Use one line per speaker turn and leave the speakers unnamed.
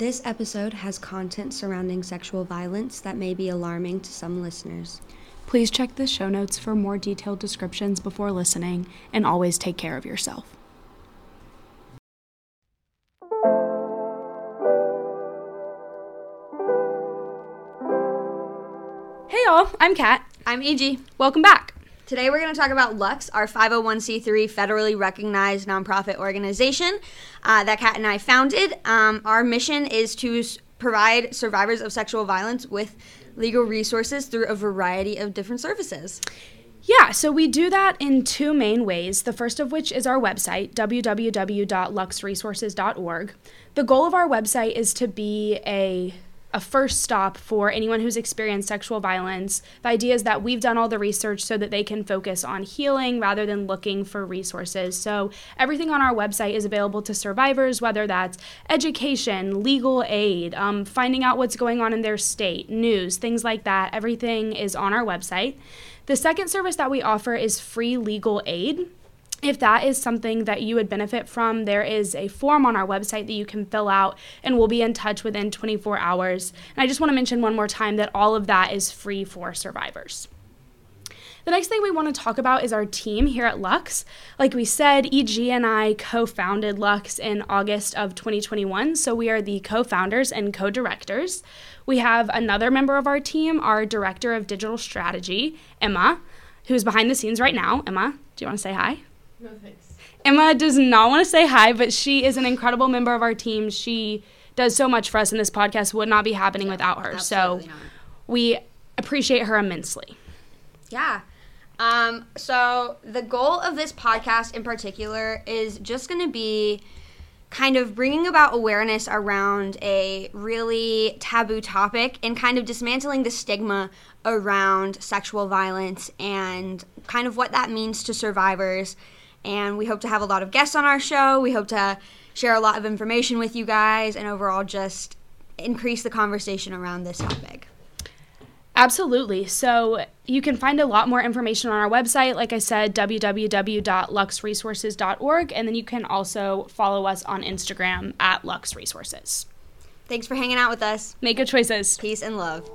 This episode has content surrounding sexual violence that may be alarming to some listeners.
Please check the show notes for more detailed descriptions before listening, and always take care of yourself. Hey y'all, I'm Kat.
I'm EG.
Welcome back.
Today we're going to talk about Lux, our 501c3 federally recognized nonprofit organization uh, that Kat and I founded. Um, our mission is to s- provide survivors of sexual violence with legal resources through a variety of different services.
Yeah, so we do that in two main ways. The first of which is our website, www.luxresources.org. The goal of our website is to be a a first stop for anyone who's experienced sexual violence. The idea is that we've done all the research so that they can focus on healing rather than looking for resources. So, everything on our website is available to survivors, whether that's education, legal aid, um, finding out what's going on in their state, news, things like that. Everything is on our website. The second service that we offer is free legal aid. If that is something that you would benefit from, there is a form on our website that you can fill out and we'll be in touch within 24 hours. And I just want to mention one more time that all of that is free for survivors. The next thing we want to talk about is our team here at Lux. Like we said, EG and I co founded Lux in August of 2021, so we are the co founders and co directors. We have another member of our team, our director of digital strategy, Emma, who's behind the scenes right now. Emma, do you want to say hi?
No thanks.
Emma does not want to say hi, but she is an incredible member of our team. She does so much for us, and this podcast would not be happening without her. So
not.
we appreciate her immensely.
Yeah. Um, so the goal of this podcast in particular is just going to be kind of bringing about awareness around a really taboo topic and kind of dismantling the stigma around sexual violence and kind of what that means to survivors. And we hope to have a lot of guests on our show. We hope to share a lot of information with you guys and overall just increase the conversation around this topic.
Absolutely. So you can find a lot more information on our website. Like I said, www.luxresources.org. And then you can also follow us on Instagram at luxresources.
Thanks for hanging out with us.
Make good choices.
Peace and love.